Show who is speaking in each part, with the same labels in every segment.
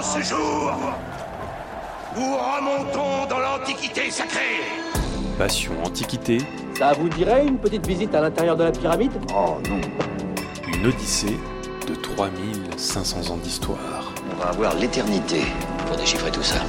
Speaker 1: En ce jour, nous remontons dans l'Antiquité sacrée.
Speaker 2: Passion Antiquité,
Speaker 3: Ça vous dirait une petite visite à l'intérieur de la pyramide?
Speaker 4: Oh non,
Speaker 2: une odyssée de 3500 ans d'histoire.
Speaker 5: On va avoir l'éternité pour déchiffrer tout ça.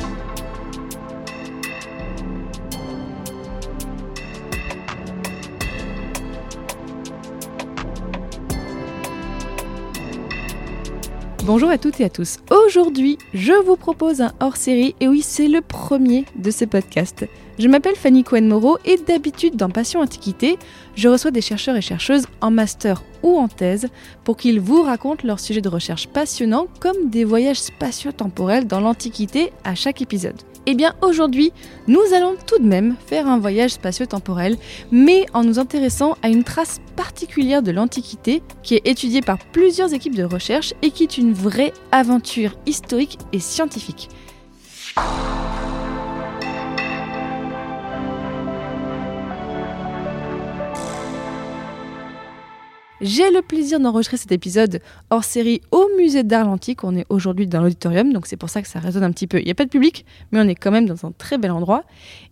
Speaker 6: Bonjour à toutes et à tous. Aujourd'hui, je vous propose un hors-série, et oui, c'est le premier de ce podcast. Je m'appelle Fanny Cohen-Moreau et d'habitude dans Passion Antiquité, je reçois des chercheurs et chercheuses en master ou en thèse pour qu'ils vous racontent leurs sujets de recherche passionnants comme des voyages spatio-temporels dans l'Antiquité à chaque épisode. Eh bien aujourd'hui, nous allons tout de même faire un voyage spatio-temporel, mais en nous intéressant à une trace particulière de l'Antiquité qui est étudiée par plusieurs équipes de recherche et qui est une vraie aventure historique et scientifique. J'ai le plaisir d'enregistrer cet épisode hors série au musée d'art l'Antique. On est aujourd'hui dans l'auditorium, donc c'est pour ça que ça résonne un petit peu. Il n'y a pas de public, mais on est quand même dans un très bel endroit.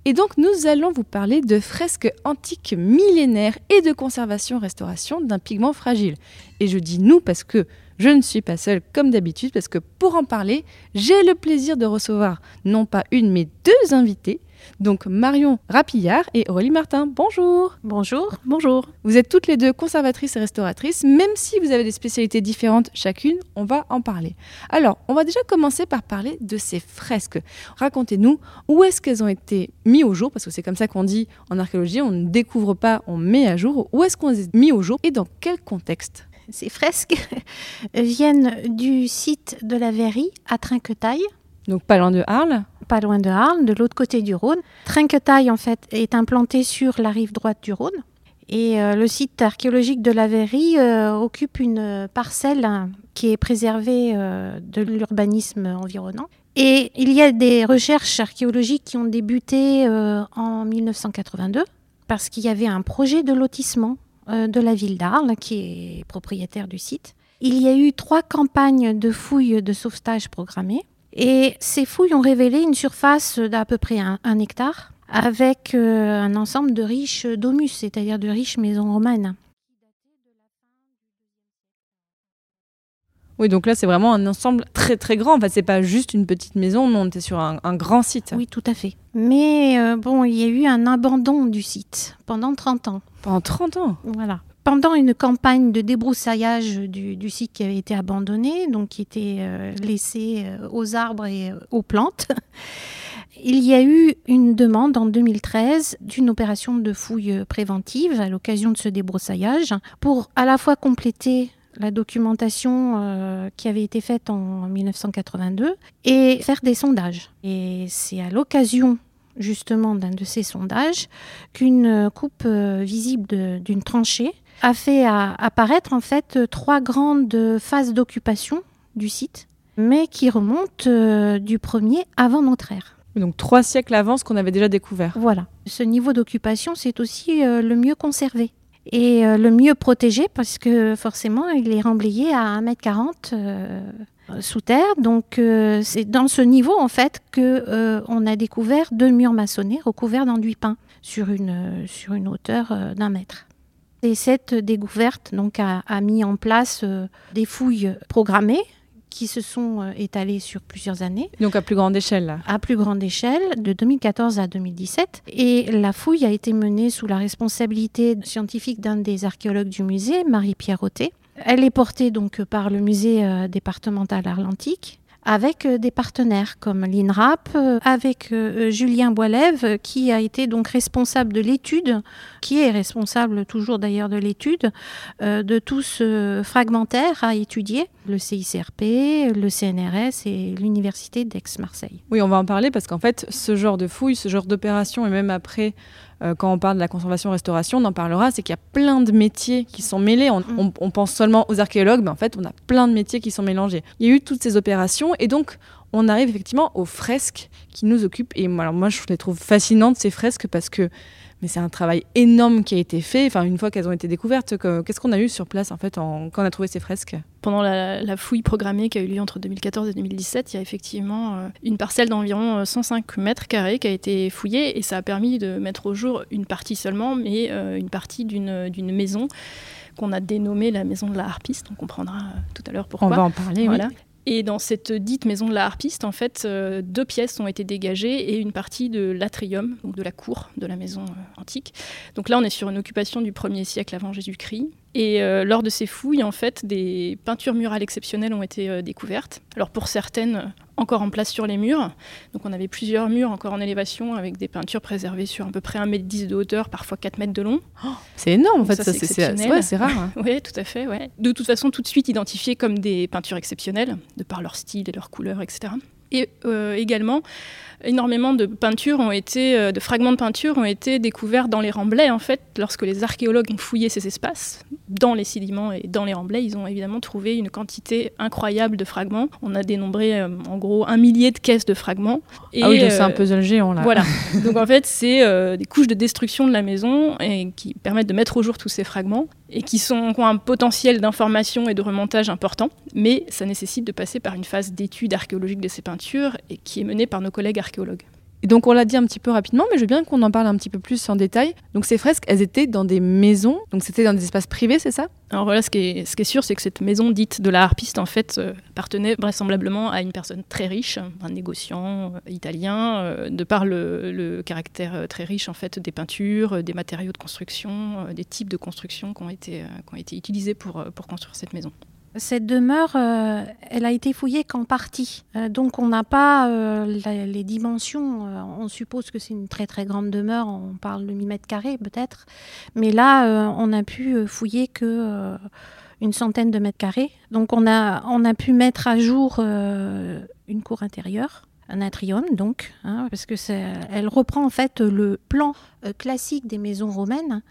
Speaker 6: Et donc nous allons vous parler de fresques antiques millénaires et de conservation-restauration d'un pigment fragile. Et je dis nous parce que je ne suis pas seule comme d'habitude, parce que pour en parler, j'ai le plaisir de recevoir non pas une, mais deux invités. Donc Marion Rapillard et Aurélie Martin, bonjour
Speaker 7: Bonjour. Bonjour.
Speaker 6: Vous êtes toutes les deux conservatrices et restauratrices, même si vous avez des spécialités différentes chacune, on va en parler. Alors, on va déjà commencer par parler de ces fresques. Racontez-nous où est-ce qu'elles ont été mises au jour, parce que c'est comme ça qu'on dit en archéologie, on ne découvre pas, on met à jour. Où est-ce qu'on les a mis au jour et dans quel contexte?
Speaker 7: Ces fresques viennent du site de la Verrie à Trinquetaille,
Speaker 6: Donc pas loin de Arles.
Speaker 7: Pas loin de Arles, de l'autre côté du Rhône. Trinquetaille, en fait, est implanté sur la rive droite du Rhône. Et euh, le site archéologique de la Verrie euh, occupe une euh, parcelle hein, qui est préservée de l'urbanisme environnant. Et il y a des recherches archéologiques qui ont débuté en 1982 parce qu'il y avait un projet de lotissement de la ville d'Arles qui est propriétaire du site. Il y a eu trois campagnes de fouilles de sauvetage programmées. Et ces fouilles ont révélé une surface d'à peu près un, un hectare avec euh, un ensemble de riches domus, c'est-à-dire de riches maisons romanes.
Speaker 6: Oui, donc là c'est vraiment un ensemble très très grand. En fait, c'est pas juste une petite maison, non, on était sur un, un grand site.
Speaker 7: Oui, tout à fait. Mais euh, bon, il y a eu un abandon du site pendant 30 ans.
Speaker 6: Pendant 30 ans?
Speaker 7: Voilà. Pendant une campagne de débroussaillage du, site qui avait été abandonné, donc qui était euh, laissé euh, aux arbres et euh, aux plantes, il y a eu une demande en 2013 d'une opération de fouille préventive à l'occasion de ce débroussaillage pour à la fois compléter la documentation qui avait été faite en 1982 et faire des sondages. Et c'est à l'occasion justement d'un de ces sondages qu'une coupe visible d'une tranchée a fait apparaître en fait euh, trois grandes phases d'occupation du site, mais qui remontent euh, du premier avant notre ère.
Speaker 6: Donc trois siècles avant ce qu'on avait déjà découvert.
Speaker 7: Voilà. Ce niveau d'occupation, c'est aussi euh, le mieux conservé et euh, le mieux protégé parce que forcément, il est remblayé à 1m40 euh, sous terre. Donc, euh, c'est dans ce niveau, en fait, que euh, on a découvert deux murs maçonnés recouverts d'enduit peint sur une, euh, sur une hauteur euh, d'un mètre. Et cette découverte donc, a, a mis en place euh, des fouilles programmées qui se sont euh, étalées sur plusieurs années
Speaker 6: Donc à plus grande échelle là.
Speaker 7: à plus grande échelle de 2014 à 2017. Et la fouille a été menée sous la responsabilité scientifique d'un des archéologues du musée, Marie-Pierre Auté. Elle est portée donc par le musée euh, départemental Arlantique avec euh, des partenaires comme l'INRAP, euh, avec euh, Julien Boilève, qui a été donc responsable de l'étude, qui est responsable toujours d'ailleurs de l'étude, de tout ce fragmentaire à étudier, le CICRP, le CNRS et l'Université d'Aix-Marseille.
Speaker 6: Oui, on va en parler parce qu'en fait, ce genre de fouille, ce genre d'opération, et même après, euh, quand on parle de la conservation-restauration, on en parlera, c'est qu'il y a plein de métiers qui sont mêlés. On, on- on pense seulement aux archéologues, mais en fait, on a plein de métiers qui sont mélangés. Il y a eu toutes ces opérations, et donc, on arrive effectivement aux fresques qui nous occupent. Et alors moi, je les trouve fascinantes, ces fresques, parce que mais c'est un travail énorme qui a été fait. Enfin, une fois qu'elles ont été découvertes, que- qu'est-ce qu'on a eu sur place en fait en- quand on a trouvé ces fresques?
Speaker 4: Pendant la, la fouille programmée qui a eu lieu entre 2014 et 2017, il y a effectivement euh, une parcelle d'environ euh, 105 mètres carrés qui a été fouillée et ça a permis de mettre au jour une partie seulement, mais euh, une partie d'une maison qu'on a dénommée la maison de la harpiste. On comprendra euh, tout à l'heure pourquoi.
Speaker 6: On va en parler. oui.
Speaker 4: Et dans cette dite maison de la harpiste, en fait, euh, deux pièces ont été dégagées et une partie de l'atrium, donc de la cour de la maison euh, antique. Donc là, on est sur une occupation du 1er siècle avant Jésus-Christ. Et euh, lors de ces fouilles, en fait, des peintures murales exceptionnelles ont été découvertes. Alors pour certaines, encore en place sur les murs. Donc on avait plusieurs murs encore en élévation avec des peintures préservées sur à peu près 1m10 de hauteur, parfois 4 mètres de long.
Speaker 6: C'est énorme en fait.
Speaker 4: ça,
Speaker 6: Ça,
Speaker 4: c'est
Speaker 6: ouais, rare. hein.
Speaker 4: Oui, tout à fait. Ouais. De toute façon, tout de suite identifiées comme des peintures exceptionnelles, de par leur style et leur couleur, etc. Et euh, également, énormément de peintures ont été, euh, de fragments de peinture ont été découverts dans les remblais. En fait, lorsque les archéologues ont fouillé ces espaces, dans les sédiments et dans les remblais, ils ont évidemment trouvé une quantité incroyable de fragments. On a dénombré euh, en gros un millier de caisses de fragments. Et,
Speaker 6: ah oui, c'est un
Speaker 4: euh,
Speaker 6: puzzle géant là.
Speaker 4: voilà. Donc en fait, c'est euh, des couches de destruction de la maison et qui permettent de mettre au jour tous ces fragments et qui, sont, qui ont un potentiel d'information et de remontage important. Mais ça nécessite de passer par une phase d'étude archéologique de ces peintures et qui est menée par nos collègues archéologues.
Speaker 6: Et donc on l'a dit un petit peu rapidement, mais je veux bien qu'on en parle un petit peu plus en détail. Donc ces fresques, elles étaient dans des maisons, donc c'était dans des espaces privés, c'est ça?
Speaker 4: Alors voilà, ce qui est, ce qui est sûr, c'est que cette maison dite de la harpiste, en fait, euh, appartenait vraisemblablement à une personne très riche, un négociant euh, italien, euh, de par le, le caractère très riche, en fait, des peintures, des matériaux de construction, des types de construction qui ont été, qui ont été utilisés pour, pour construire cette maison.
Speaker 7: Cette demeure, euh, elle a été fouillée qu'en partie. Euh, donc on n'a pas euh, les dimensions. On suppose que c'est une très très grande demeure. On parle de 1000 mètres carrés peut-être. Mais là, on a pu fouiller que une centaine de mètres carrés. Donc on a, on a pu mettre à jour une cour intérieure. Un atrium, donc, hein, parce que elle reprend en fait le plan classique des maisons romaines,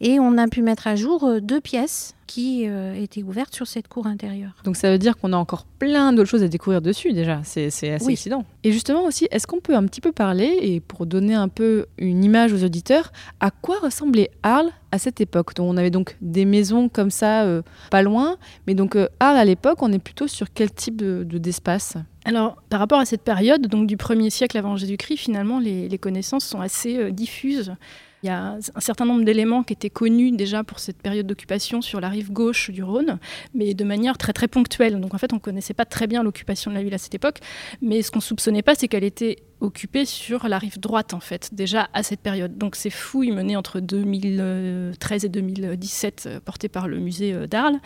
Speaker 7: et on a pu mettre à jour euh, deux pièces qui euh, étaient ouvertes sur cette cour intérieure.
Speaker 6: Donc ça veut dire qu'on a encore plein d'autres choses à découvrir dessus déjà. C'est c'est assez
Speaker 7: Oui.
Speaker 6: excitant. Et justement aussi, est-ce qu'on peut un petit peu parler, et pour donner un peu une image aux auditeurs, à quoi ressemblait Arles à cette époque? Donc, On avait donc des maisons comme ça, euh, pas loin, mais donc euh, Arles à l'époque, on est plutôt sur quel type de- de- d'espace?
Speaker 4: Alors, par rapport à cette période, donc du 1er siècle avant Jésus-Christ, finalement, les, les connaissances sont assez euh, diffuses. Il y a un certain nombre d'éléments qui étaient connus déjà pour cette période d'occupation sur la rive gauche du Rhône, mais de manière très très ponctuelle. Donc en fait, on ne connaissait pas très bien l'occupation de la ville à cette époque, mais ce qu'on soupçonnait pas, c'est qu'elle était occupée sur la rive droite, en fait, déjà à cette période. Donc ces fouilles menées entre 2013 et 2017, euh, portées par le musée euh, d'Arles,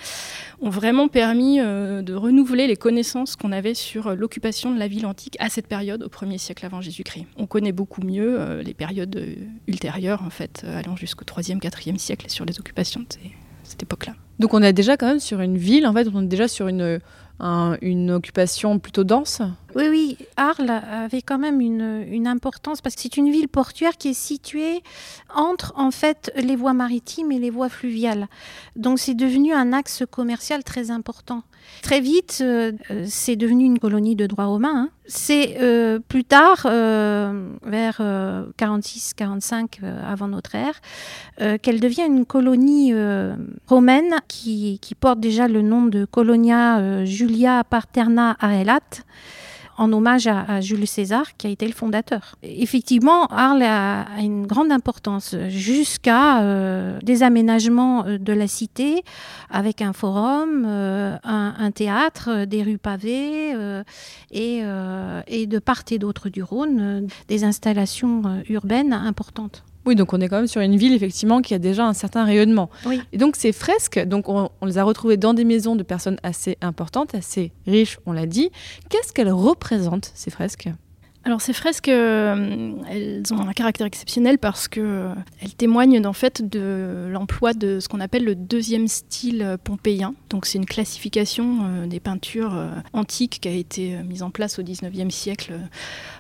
Speaker 4: ont vraiment permis euh, de renouveler les connaissances qu'on avait sur l'occupation de la ville antique à cette période, au 1er siècle avant Jésus-Christ. On connaît beaucoup mieux les périodes ultérieures, en fait, allant jusqu'au 3e, 4e siècle sur les occupations de cette époque-là.
Speaker 6: Donc on est déjà quand même sur une ville, en fait, on est déjà sur une, un- une occupation plutôt dense.
Speaker 7: Oui, oui, Arles avait quand même une, une importance parce que c'est une ville portuaire qui est située entre en fait les voies maritimes et les voies fluviales. Donc c'est devenu un axe commercial très important. Très vite, euh, euh, c'est devenu une colonie de droit romain. hein. C'est euh, plus tard, vers 46-45 avant notre ère, qu'elle devient une colonie romaine qui, porte déjà le nom de Colonia Julia Paterna Aelat en hommage à, Jules César, qui a été le fondateur. Effectivement, Arles a, une grande importance jusqu'à euh, des aménagements euh, de la cité avec un forum, euh, un, théâtre, des rues pavées et, de part et d'autre du Rhône, des installations urbaines importantes.
Speaker 6: Oui, donc on est quand même sur une ville effectivement qui a déjà un certain rayonnement.
Speaker 7: Oui.
Speaker 6: Et donc ces fresques, donc on, on les a retrouvées dans des maisons de personnes assez importantes, assez riches, on l'a dit. Qu'est-ce qu'elles représentent ces fresques?
Speaker 4: Alors ces fresques, euh, elles ont un caractère exceptionnel parce que euh, elles témoignent en fait de l'emploi de ce qu'on appelle le deuxième style pompéien. Donc c'est une classification euh, des peintures antiques qui a été mise en place au 19e siècle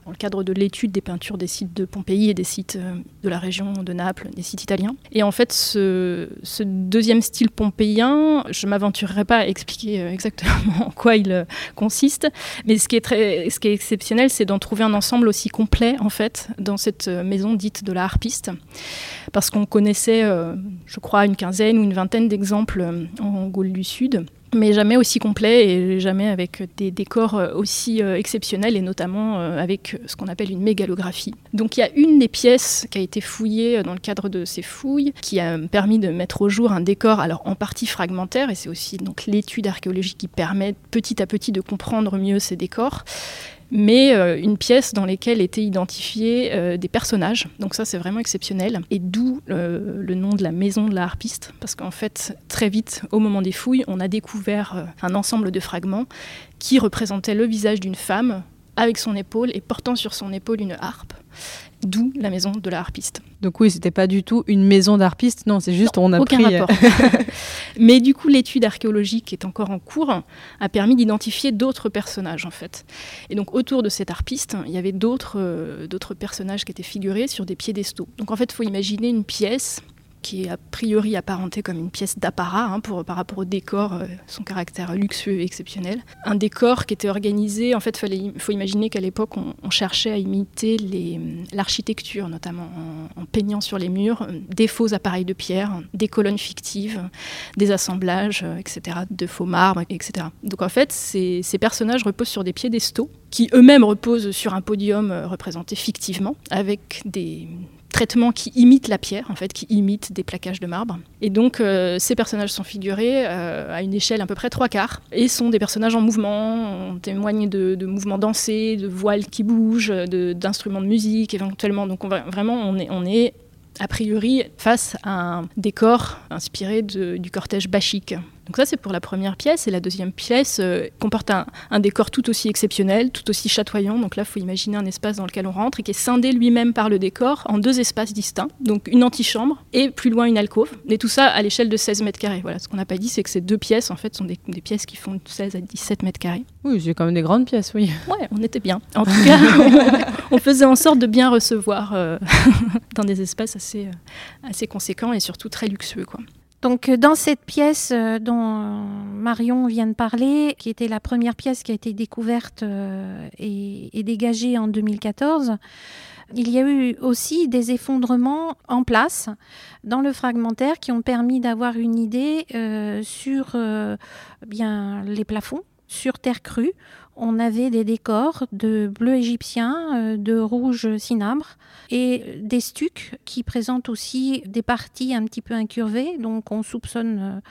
Speaker 4: dans le cadre de l'étude des peintures des sites de Pompéi et des sites de la région de Naples, des sites italiens. Et en fait ce, ce deuxième style pompéien, je m'aventurerai pas à expliquer exactement en quoi il consiste, mais ce qui est, très, ce qui est exceptionnel, c'est d'en trouver un ensemble aussi complet en fait dans cette euh, maison dite de la harpiste, parce qu'on connaissait, euh, je crois, une quinzaine ou une vingtaine d'exemples euh, en Gaule du Sud mais jamais aussi complet et jamais avec des décors aussi exceptionnels et notamment avec ce qu'on appelle une mégalographie. Donc il y a une des pièces qui a été fouillée dans le cadre de ces fouilles qui a permis de mettre au jour un décor alors en partie fragmentaire et c'est aussi donc l'étude archéologique qui permet petit à petit de comprendre mieux ces décors mais euh, une pièce dans laquelle étaient identifiés euh, des personnages. Donc ça, c'est vraiment exceptionnel. Et d'où euh, le nom de la maison de la harpiste, parce qu'en fait, très vite, au moment des fouilles, on a découvert un ensemble de fragments qui représentaient le visage d'une femme avec son épaule et portant sur son épaule une harpe d'où la maison de la harpiste.
Speaker 6: Donc oui, c'était pas du tout une maison d'harpiste, non, c'est juste on a
Speaker 4: aucun
Speaker 6: pris...
Speaker 4: rapport. Mais du coup, l'étude archéologique qui est encore en cours a permis d'identifier d'autres personnages en fait. Et donc autour de cette harpiste, il y avait d'autres euh, d'autres personnages qui étaient figurés sur des piédestaux. Donc en fait, il faut imaginer une pièce qui est a priori apparenté comme une pièce d'apparat hein, par rapport au décor, euh, son caractère luxueux et exceptionnel. Un décor qui était organisé, en fait, il faut imaginer qu'à l'époque, on, cherchait à imiter l'architecture, notamment en, peignant sur les murs euh, des faux appareils de pierre, des colonnes fictives, des assemblages, euh, etc., de faux marbres, etc. Donc en fait, ces, ces personnages reposent sur des piédestaux qui eux-mêmes reposent sur un podium représenté fictivement, avec des traitements qui imitent la pierre, en fait, qui imitent des plaquages de marbre. Et donc, euh, ces personnages sont figurés euh, à une échelle à peu près trois quarts et sont des personnages en mouvement. On témoigne de, mouvements dansés, de voiles qui bougent, d'instruments de, musique éventuellement. Donc, vraiment, on est, on est a priori face à un décor inspiré du cortège bachique. Donc ça c'est pour la première pièce et la deuxième pièce euh, comporte un, décor tout aussi exceptionnel, tout aussi chatoyant. Donc là il faut imaginer un espace dans lequel on rentre et qui est scindé lui-même par le décor en deux espaces distincts. Donc une antichambre et plus loin une alcôve. Et tout ça à l'échelle de 16 mètres carrés. Voilà, ce qu'on n'a pas dit c'est que ces deux pièces en fait sont des, pièces qui font 16 à 17 mètres carrés.
Speaker 6: Oui, c'est quand même des grandes pièces, oui.
Speaker 4: Ouais, on était bien. En tout cas, on, faisait en sorte de bien recevoir euh, dans des espaces assez, euh, assez conséquents et surtout très luxueux. Quoi.
Speaker 7: Donc euh, dans cette pièce euh, dont Marion vient de parler, qui était la première pièce qui a été découverte euh, et, dégagée en 2014, il y a eu aussi des effondrements en place dans le fragmentaire qui ont permis d'avoir une idée sur bien les plafonds sur terre crue on avait des décors de bleu égyptien, euh, de rouge cinabre et des stucs qui présentent aussi des parties un petit peu incurvées, donc on soupçonne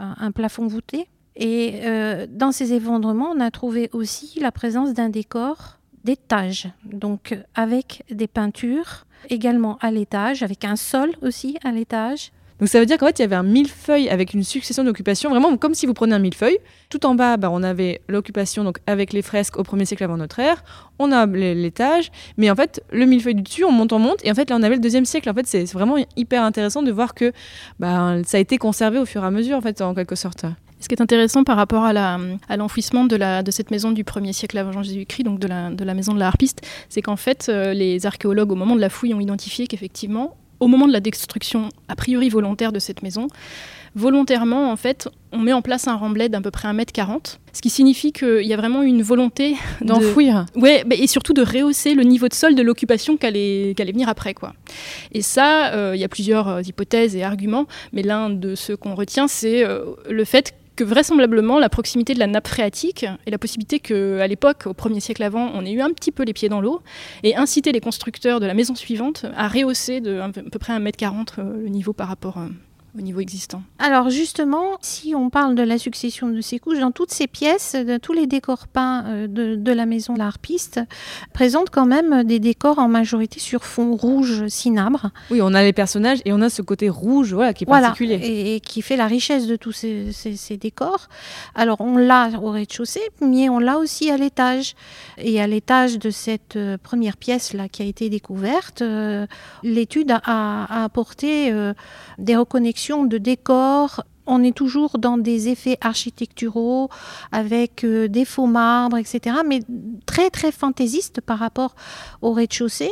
Speaker 7: euh, un plafond voûté. Et euh, dans ces effondrements, on a trouvé aussi la présence d'un décor d'étage, donc avec des peintures également à l'étage, avec un sol aussi à l'étage,
Speaker 6: donc ça veut dire qu'en fait, il y avait un millefeuille avec une succession d'occupations, vraiment comme si vous prenez un millefeuille. Tout en bas, bah, on avait l'occupation donc avec les fresques au premier siècle avant notre ère. On a l'étage, mais en fait, le millefeuille du dessus, on monte, on monte. Et en fait, là, on avait le deuxième siècle. En fait, c'est vraiment hyper intéressant de voir que bah, ça a été conservé au fur et à mesure, en fait, en quelque sorte.
Speaker 4: Ce qui est intéressant par rapport à l'enfouissement de, cette maison du 1er siècle avant Jésus-Christ, donc de la, de la maison de la harpiste, c'est qu'en fait, euh, les archéologues, au moment de la fouille, ont identifié qu'effectivement, au moment de la destruction a priori volontaire de cette maison, volontairement, en fait, on met en place un remblai d'à peu près 1m40, ce qui signifie qu'il y a vraiment une volonté
Speaker 6: d'enfouir.
Speaker 4: Ouais, et surtout de rehausser le niveau de sol de l'occupation qui allait, venir après. Quoi. Et ça, euh, il y a plusieurs euh, hypothèses et arguments, mais l'un de ceux qu'on retient, c'est euh, le fait que vraisemblablement la proximité de la nappe phréatique et la possibilité qu'à l'époque, au premier siècle avant, on ait eu un petit peu les pieds dans l'eau et inciter les constructeurs de la maison suivante à rehausser de à peu près 1m40 euh, le niveau par rapport, euh, au niveau existant
Speaker 7: Alors justement, si on parle de la succession de ces couches, dans toutes ces pièces, de tous les décors peints euh, de, de la maison de la harpiste présentent quand même des décors en majorité sur fond rouge cinabre.
Speaker 6: Oui, on a les personnages et on a ce côté rouge voilà, qui est
Speaker 7: Voilà,
Speaker 6: particulier.
Speaker 7: et, et qui fait la richesse de tous ces, ces- ces décors. Alors on l'a au rez-de-chaussée, mais on l'a aussi à l'étage. Et à l'étage de cette euh, première pièce là qui a été découverte, euh, l'étude a, a- a apporté euh, des reconnexions de décors. On est toujours dans des effets architecturaux avec euh, des faux marbres, etc. Mais très très fantaisistes par rapport au rez-de-chaussée,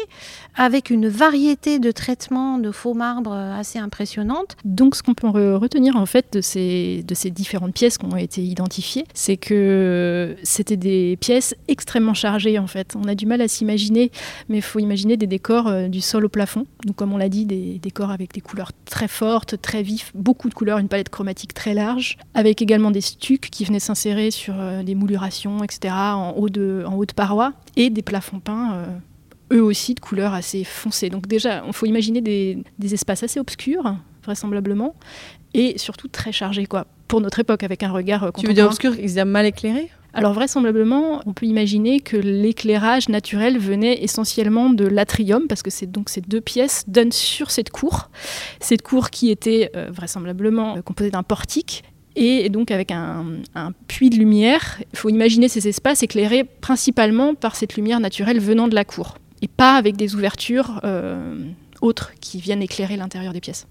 Speaker 7: avec une variété de traitements de faux marbres euh, assez impressionnante.
Speaker 4: Donc, ce qu'on peut re- retenir en fait de ces, différentes pièces qui ont été identifiées, c'est que c'était des pièces extrêmement chargées en fait. On a du mal à s'imaginer, mais il faut imaginer des décors euh, du sol au plafond. Donc, comme on l'a dit, des décors avec des couleurs très fortes, très vifs, beaucoup de couleurs, une palette très large, avec également des stucs qui venaient s'insérer sur euh, des moulurations, etc., en haut de, en haut de parois, et des plafonds peints. euh, eux aussi de couleurs assez foncées. Donc déjà, il faut imaginer des, des espaces assez obscurs, vraisemblablement, et surtout très chargés, quoi, pour notre époque, avec un regard euh,
Speaker 6: Tu veux dire
Speaker 4: contemporain.
Speaker 6: obscur, ils disent mal éclairé?
Speaker 4: Alors vraisemblablement, on peut imaginer que l'éclairage naturel venait essentiellement de l'atrium, parce que c'est donc ces deux pièces donnent sur cette cour, cette cour qui était euh, vraisemblablement euh, composée d'un portique. Et donc avec un, puits de lumière, il faut imaginer ces espaces éclairés principalement par cette lumière naturelle venant de la cour, et pas avec des ouvertures euh, autres qui viennent éclairer l'intérieur des pièces.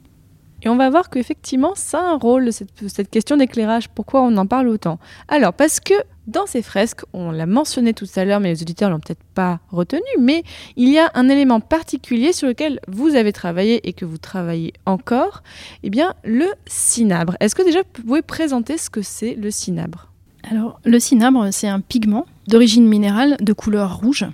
Speaker 6: Et on va voir qu'effectivement, ça a un rôle, cette, question d'éclairage. Pourquoi on en parle autant? Alors, parce que dans ces fresques, on l'a mentionné tout à l'heure, mais les auditeurs l'ont peut-être pas retenu, mais il y a un élément particulier sur lequel vous avez travaillé et que vous travaillez encore, eh bien, le cinabre. Est-ce que déjà, vous pouvez présenter ce que c'est le cinabre?
Speaker 4: Alors, le cinabre, c'est un pigment d'origine minérale de couleur rouge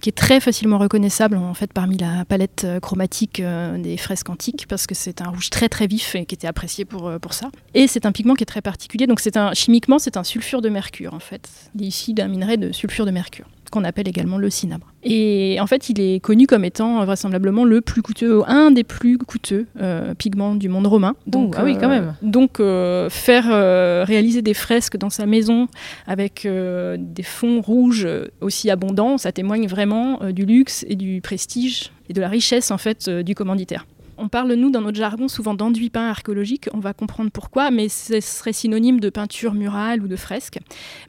Speaker 4: qui est très facilement reconnaissable en fait parmi la palette euh, chromatique euh, des fresques antiques parce que c'est un rouge très très vif et qui était apprécié pour, euh, pour ça. Et c'est un pigment qui est très particulier, donc c'est un chimiquement c'est un sulfure de mercure en fait. Issu d'un minerai de sulfure de mercure qu'on appelle également le cinabre. Et en fait, il est connu comme étant vraisemblablement le plus coûteux, un des plus coûteux euh, pigments du monde romain.
Speaker 6: Donc, ah oui, quand même.
Speaker 4: Donc, euh, faire euh, réaliser des fresques dans sa maison avec des fonds rouges aussi abondants, ça témoigne vraiment du luxe et du prestige et de la richesse en fait du commanditaire. On parle, nous, dans notre jargon, souvent d'enduit peint archéologique. On va comprendre pourquoi, mais ce serait synonyme de peinture murale ou de fresque.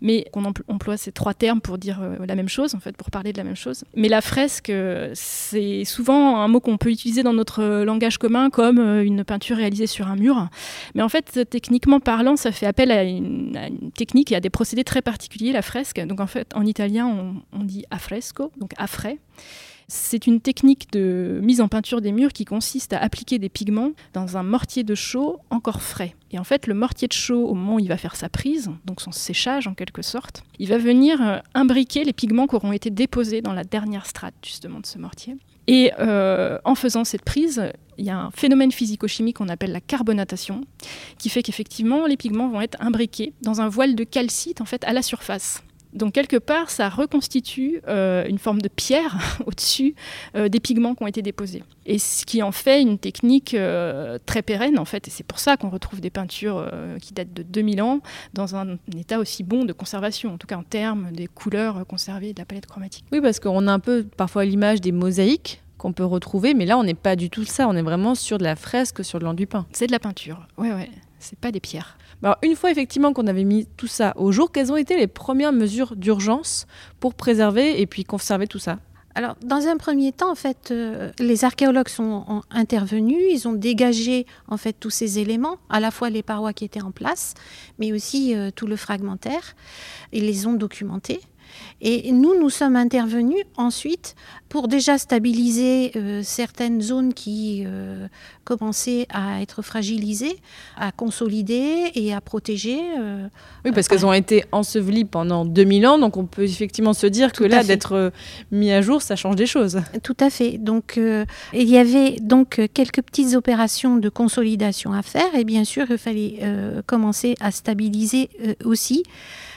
Speaker 4: Mais on empl- emploie ces trois termes pour dire euh, la même chose, en fait, pour parler de la même chose. Mais la fresque, euh, c'est souvent un mot qu'on peut utiliser dans notre euh, langage commun comme une peinture réalisée sur un mur. Mais en fait, techniquement parlant, ça fait appel à une, technique et à des procédés très particuliers, la fresque. Donc en fait, en italien, on, dit affresco, donc frais. C'est une technique de mise en peinture des murs qui consiste à appliquer des pigments dans un mortier de chaux encore frais. Et en fait, le mortier de chaux, au moment où il va faire sa prise, donc son séchage en quelque sorte, il va venir euh, imbriquer les pigments qui auront été déposés dans la dernière strate justement de ce mortier. Et euh, en faisant cette prise, il y a un phénomène physico-chimique qu'on appelle la carbonatation, qui fait qu'effectivement, les pigments vont être imbriqués dans un voile de calcite en fait à la surface. Donc quelque part, ça reconstitue euh, une forme de pierre au-dessus euh, des pigments qui ont été déposés. Et ce qui en fait une technique euh, très pérenne, en fait. Et c'est pour ça qu'on retrouve des peintures qui datent de 2000 ans dans un, état aussi bon de conservation, en tout cas en termes des couleurs conservées et de la palette chromatique.
Speaker 6: Oui, parce qu'on a un peu parfois l'image des mosaïques qu'on peut retrouver, mais là, on n'est pas du tout ça. On est vraiment sur de la fresque, sur de l'enduit peint.
Speaker 4: C'est de la peinture, ouais, ouais. C'est pas des pierres.
Speaker 6: Alors, une fois effectivement qu'on avait mis tout ça au jour, quelles ont été les premières mesures d'urgence pour préserver et puis conserver tout ça?
Speaker 7: Alors, dans un premier temps, en fait, euh, les archéologues sont ont intervenus. Ils ont dégagé en fait tous ces éléments, à la fois les parois qui étaient en place, mais aussi euh, tout le fragmentaire. Ils les ont documentés. Et nous, nous sommes intervenus ensuite pour déjà stabiliser euh, certaines zones qui euh, commençaient à être fragilisées, à consolider et à protéger. euh,
Speaker 6: Oui, parce qu'elles ont été ensevelies pendant 2000 ans, donc on peut effectivement se dire
Speaker 7: Tout
Speaker 6: que là, d'être mis à jour, ça change des choses.
Speaker 7: Tout à fait. Donc, il y avait donc quelques petites opérations de consolidation à faire et bien sûr, il fallait commencer à stabiliser aussi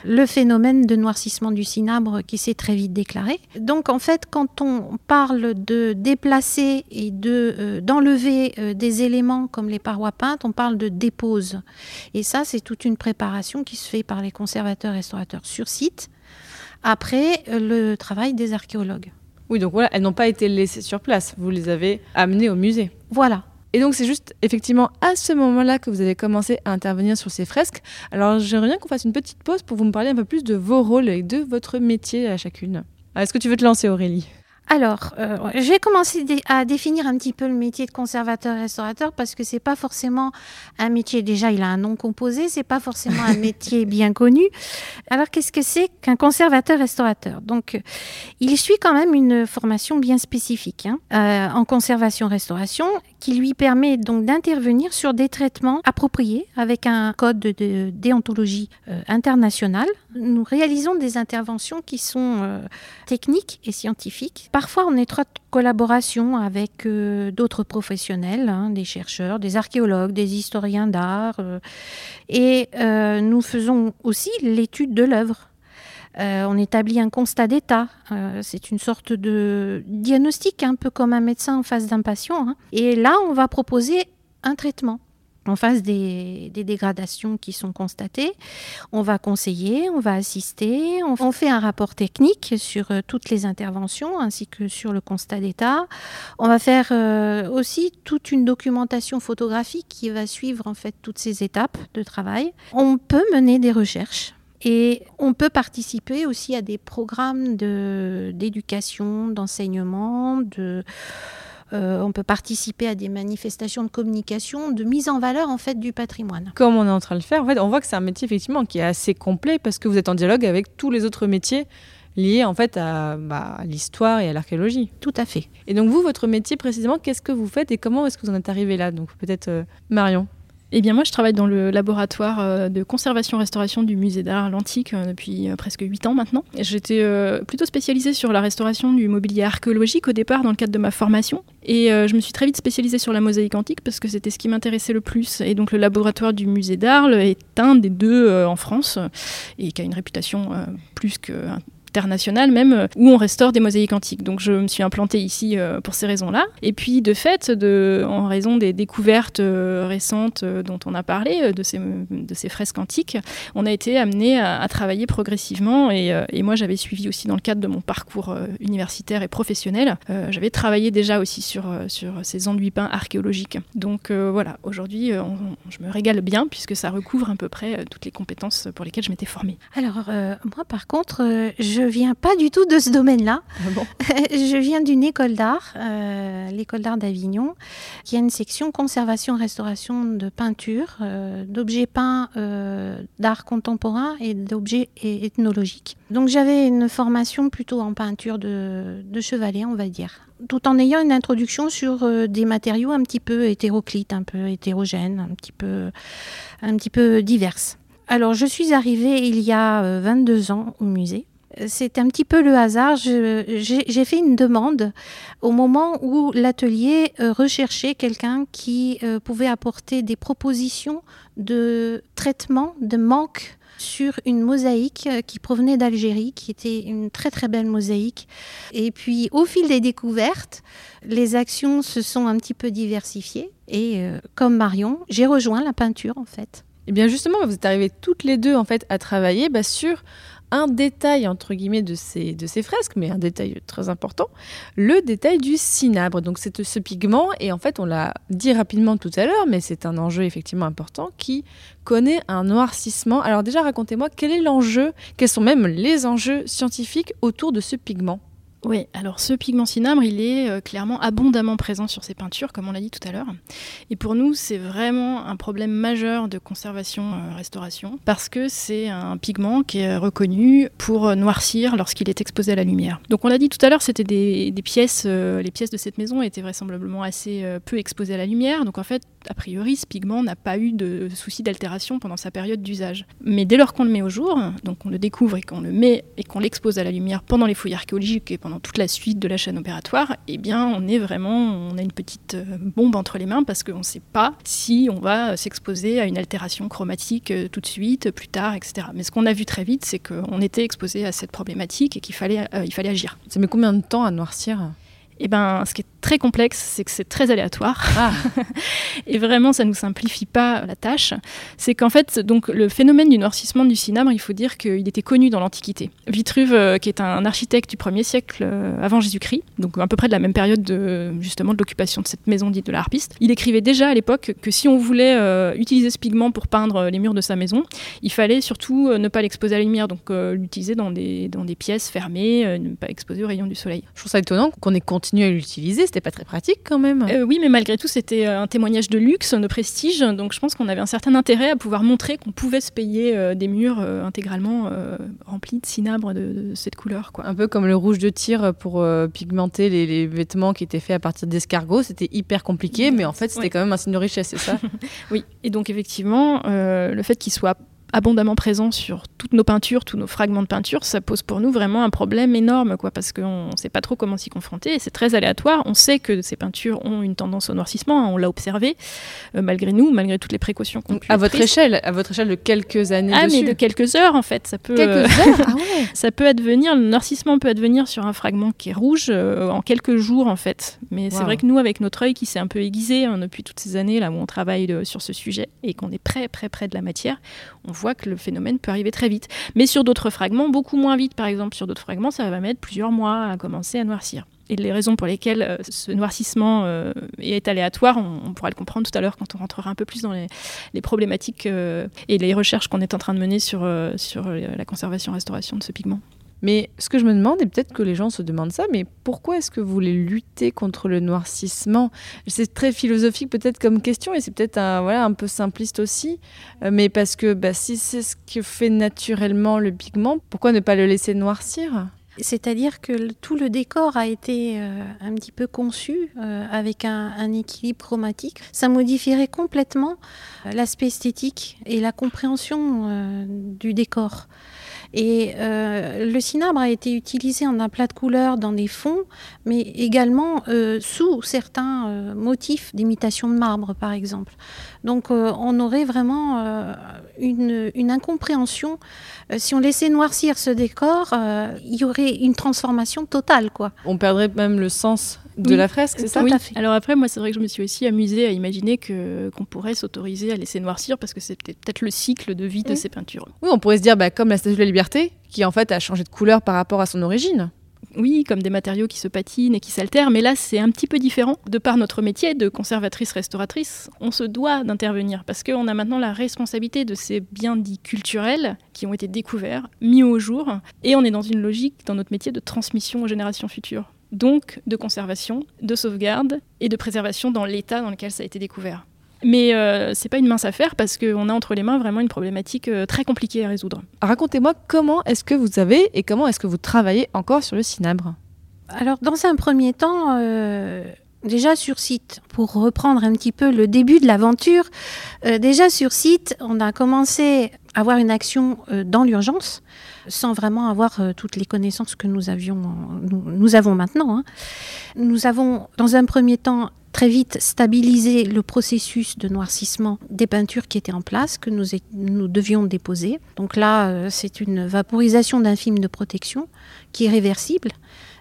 Speaker 7: le phénomène de noircissement du cinabre qui s'est très vite déclaré. Donc en fait, quand on parle de déplacer et de euh, d'enlever euh, des éléments comme les parois peintes, on parle de dépose. Et ça, c'est toute une préparation qui se fait par les conservateurs restaurateurs sur site après euh, le travail des archéologues.
Speaker 6: Oui, donc voilà, elles n'ont pas été laissées sur place, vous les avez amenées au musée.
Speaker 7: Voilà.
Speaker 6: Et donc c'est juste effectivement à ce moment-là que vous avez commencé à intervenir sur ces fresques. Alors j'aimerais bien qu'on fasse une petite pause pour vous me parler un peu plus de vos rôles et de votre métier à chacune. Est-ce que tu veux te lancer Aurélie?
Speaker 7: Alors, euh, je vais commencer à définir un petit peu le métier de conservateur-restaurateur parce que c'est pas forcément un métier. Déjà, il a un nom composé, c'est pas forcément un métier bien connu. Alors, qu'est-ce que c'est qu'un conservateur-restaurateur? Donc, il suit quand même une formation bien spécifique hein, euh, en conservation-restauration qui lui permet donc d'intervenir sur des traitements appropriés avec un code de déontologie euh, internationale. Nous réalisons des interventions qui sont techniques et scientifiques parfois en étroite collaboration avec euh, d'autres professionnels, hein, des chercheurs, des archéologues, des historiens d'art. Euh, et euh, nous faisons aussi l'étude de l'œuvre. On établit un constat d'état. c'est une sorte de diagnostic, un peu comme un médecin en face d'un patient. Hein. Et là, on va proposer un traitement en face des, dégradations qui sont constatées. On va conseiller, on va assister, on, fait un rapport technique sur euh, toutes les interventions ainsi que sur le constat d'état. On va faire euh, aussi toute une documentation photographique qui va suivre en fait toutes ces étapes de travail. On peut mener des recherches. Et on peut participer aussi à des programmes d'éducation, d'enseignement, de, euh, on peut participer à des manifestations de communication, de mise en valeur en fait du patrimoine.
Speaker 6: Comme on est en train de le faire, en fait, on voit que c'est un métier effectivement qui est assez complet parce que vous êtes en dialogue avec tous les autres métiers liés en fait à, bah, l'histoire et à l'archéologie.
Speaker 7: Tout à fait.
Speaker 6: Et donc vous, votre métier précisément, qu'est-ce que vous faites et comment est-ce que vous en êtes arrivé là? Donc peut-être euh, Marion.
Speaker 4: Eh bien, moi, je travaille dans le laboratoire euh, de conservation-restauration du musée d'art l'Antique euh, depuis euh, presque 8 ans maintenant. J'étais plutôt spécialisée sur la restauration du mobilier archéologique au départ dans le cadre de ma formation. Et je me suis très vite spécialisée sur la mosaïque antique parce que c'était ce qui m'intéressait le plus. Et donc, le laboratoire du musée d'Arles est un des deux en France et qui a une réputation plus que même, euh, où on restaure des mosaïques antiques. Donc je me suis implantée ici euh, pour ces raisons-là. Et puis de fait, en raison des découvertes euh, récentes dont on a parlé, de ces, de ces fresques antiques, on a été amené à, travailler progressivement. Et, moi, j'avais suivi aussi dans le cadre de mon parcours universitaire et professionnel. j'avais travaillé déjà aussi sur ces enduits peints archéologiques. Donc voilà, aujourd'hui, je me régale bien puisque ça recouvre à peu près toutes les compétences pour lesquelles je m'étais formée.
Speaker 7: Alors moi, par contre, je je viens pas du tout de ce domaine-là. Ah je viens d'une école d'art, euh, l'école d'art d'Avignon, qui a une section conservation-restauration de peinture, euh, d'objets peints euh, d'art contemporain et d'objets ethnologiques. Donc j'avais une formation plutôt en peinture de, de, chevalet, on va dire, tout en ayant une introduction sur des matériaux un petit peu hétéroclites, un peu hétérogènes, un petit peu, un petit peu diverses. Alors, je suis arrivée il y a 22 ans au musée c'est un petit peu le hasard. J'ai fait une demande au moment où l'atelier euh, recherchait quelqu'un qui euh, pouvait apporter des propositions de traitement de manque sur une mosaïque euh, qui provenait d'Algérie, qui était une très très belle mosaïque. Et puis au fil des découvertes, les actions se sont un petit peu diversifiées. Et comme Marion, j'ai rejoint la peinture en fait.
Speaker 6: Et eh bien justement, vous êtes arrivées toutes les deux en fait à travailler bah, sur un détail entre guillemets de ces, de ces fresques, mais un détail très important, le détail du cinabre. Donc c'est ce pigment, et en fait on l'a dit rapidement tout à l'heure, mais c'est un enjeu effectivement important qui connaît un noircissement. Alors déjà racontez-moi quel est l'enjeu, quels sont même les enjeux scientifiques autour de ce pigment?
Speaker 4: Oui, alors ce pigment cinabre, il est euh, clairement abondamment présent sur ces peintures, comme on l'a dit tout à l'heure. Et pour nous, c'est vraiment un problème majeur de conservation-restauration, parce que c'est un pigment qui est reconnu pour noircir lorsqu'il est exposé à la lumière. Donc on l'a dit tout à l'heure, c'était des, pièces, euh, les pièces de cette maison étaient vraisemblablement assez euh, peu exposées à la lumière. Donc en fait, a priori, ce pigment n'a pas eu de souci d'altération pendant sa période d'usage. Mais dès lors qu'on le met au jour, donc on le découvre et qu'on le met et qu'on l'expose à la lumière pendant les fouilles archéologiques et pendant toute la suite de la chaîne opératoire, eh bien, on est vraiment, on a une petite euh, bombe entre les mains parce qu'on ne sait pas si on va s'exposer à une altération chromatique euh, tout de suite, plus tard, etc. Mais ce qu'on a vu très vite, c'est qu'on était exposé à cette problématique et qu'il fallait, euh, il fallait agir.
Speaker 6: Ça met combien de temps à noircir?
Speaker 4: Eh ben, ce qui est très complexe, c'est que c'est très aléatoire. Ah. et vraiment, ça ne nous simplifie pas la tâche. C'est qu'en fait, donc, le phénomène du noircissement du cinabre, il faut dire qu'il était connu dans l'Antiquité. Vitruve, euh, qui est un architecte du 1er siècle euh, avant Jésus-Christ, donc à peu près de la même période de, justement de l'occupation de cette maison dite de la harpiste, il écrivait déjà à l'époque que si on voulait euh, utiliser ce pigment pour peindre les murs de sa maison, il fallait surtout ne pas l'exposer à la lumière, donc l'utiliser dans des, dans des pièces fermées, ne pas exposer aux rayons du soleil.
Speaker 6: Je trouve ça étonnant qu'on ait continué à l'utiliser c'était pas très pratique quand même.
Speaker 4: Euh, oui, mais malgré tout, c'était euh, un témoignage de luxe, de prestige. Donc je pense qu'on avait un certain intérêt à pouvoir montrer qu'on pouvait se payer euh, des murs intégralement remplis de cinabre de, cette couleur. Quoi.
Speaker 6: Un peu comme le rouge de tir pour pigmenter les, vêtements qui étaient faits à partir d'escargots. C'était hyper compliqué, mais en fait, c'était quand même un signe de richesse, c'est ça?
Speaker 4: Oui, et donc effectivement, le fait qu'il soit abondamment présent sur toutes nos peintures, tous nos fragments de peinture, ça pose pour nous vraiment un problème énorme, quoi, parce qu'on ne sait pas trop comment s'y confronter, et c'est très aléatoire. On sait que ces peintures ont une tendance au noircissement, hein, on l'a observé, euh, malgré nous, malgré toutes les précautions qu'on
Speaker 6: À votre échelle, à votre échelle de quelques années
Speaker 4: Ah, mais de quelques heures, en fait, ça peut...
Speaker 6: Quelques euh, heures ah ouais.
Speaker 4: Ça peut advenir, le noircissement peut advenir sur un fragment qui est rouge euh, en quelques jours, en fait. Mais c'est vrai que nous, avec notre œil qui s'est un peu aiguisé hein, depuis toutes ces années, là où on travaille sur ce sujet, et qu'on est très, très près de la matière, on voit que le phénomène peut arriver très vite. Mais sur d'autres fragments, beaucoup moins vite. Par exemple, sur d'autres fragments, ça va mettre plusieurs mois à commencer à noircir. Et les raisons pour lesquelles euh, ce noircissement euh, est aléatoire, on, pourra le comprendre tout à l'heure quand on rentrera un peu plus dans les, problématiques euh, et les recherches qu'on est en train de mener sur, sur la conservation-restauration de ce pigment.
Speaker 6: Mais ce que je me demande, et peut-être que les gens se demandent ça, mais pourquoi est-ce que vous voulez lutter contre le noircissement? C'est très philosophique peut-être comme question, et c'est peut-être un, voilà, un peu simpliste aussi, euh, mais parce que bah, si c'est ce que fait naturellement le pigment, pourquoi ne pas le laisser noircir?
Speaker 7: C'est-à-dire que tout le décor a été euh, un petit peu conçu euh, avec un, un, équilibre chromatique. Ça modifierait complètement l'aspect esthétique et la compréhension du décor. Et euh, le cinabre a été utilisé en aplat de couleurs dans des fonds, mais également euh, sous certains euh, motifs d'imitation de marbre, par exemple. Donc on aurait vraiment une, une, incompréhension. si on laissait noircir ce décor, il y aurait une transformation totale. Quoi.
Speaker 6: On perdrait même le sens de la fresque, c'est ça
Speaker 4: oui. Alors après, moi, c'est vrai que je me suis aussi amusée à imaginer que qu'on pourrait s'autoriser à laisser noircir parce que c'était peut-être le cycle de vie de ces peintures.
Speaker 6: Oui, on pourrait se dire, bah, comme la Statue de la Liberté, qui en fait a changé de couleur par rapport à son origine.
Speaker 4: Oui, comme des matériaux qui se patinent et qui s'altèrent, mais là c'est un petit peu différent. De par notre métier de conservatrice-restauratrice, on se doit d'intervenir parce qu'on a maintenant la responsabilité de ces biens dits culturels qui ont été découverts, mis au jour, et on est dans une logique dans notre métier de transmission aux générations futures donc de conservation, de sauvegarde et de préservation dans l'état dans lequel ça a été découvert. Mais euh, c'est pas une mince affaire parce qu'on a entre les mains vraiment une problématique euh, très compliquée à résoudre.
Speaker 6: Racontez-moi comment est-ce que vous avez et comment est-ce que vous travaillez encore sur le cinabre
Speaker 7: Alors dans un premier temps, euh, déjà sur site, pour reprendre un petit peu le début de l'aventure, déjà sur site, on a commencé à avoir une action dans l'urgence sans vraiment avoir euh, toutes les connaissances que nous, avions, nous, avons maintenant. Hein. Nous avons, dans un premier temps, très vite stabilisé le processus de noircissement des peintures qui étaient en place, que nous, nous devions déposer. Donc là, euh, c'est une vaporisation d'un film de protection qui est réversible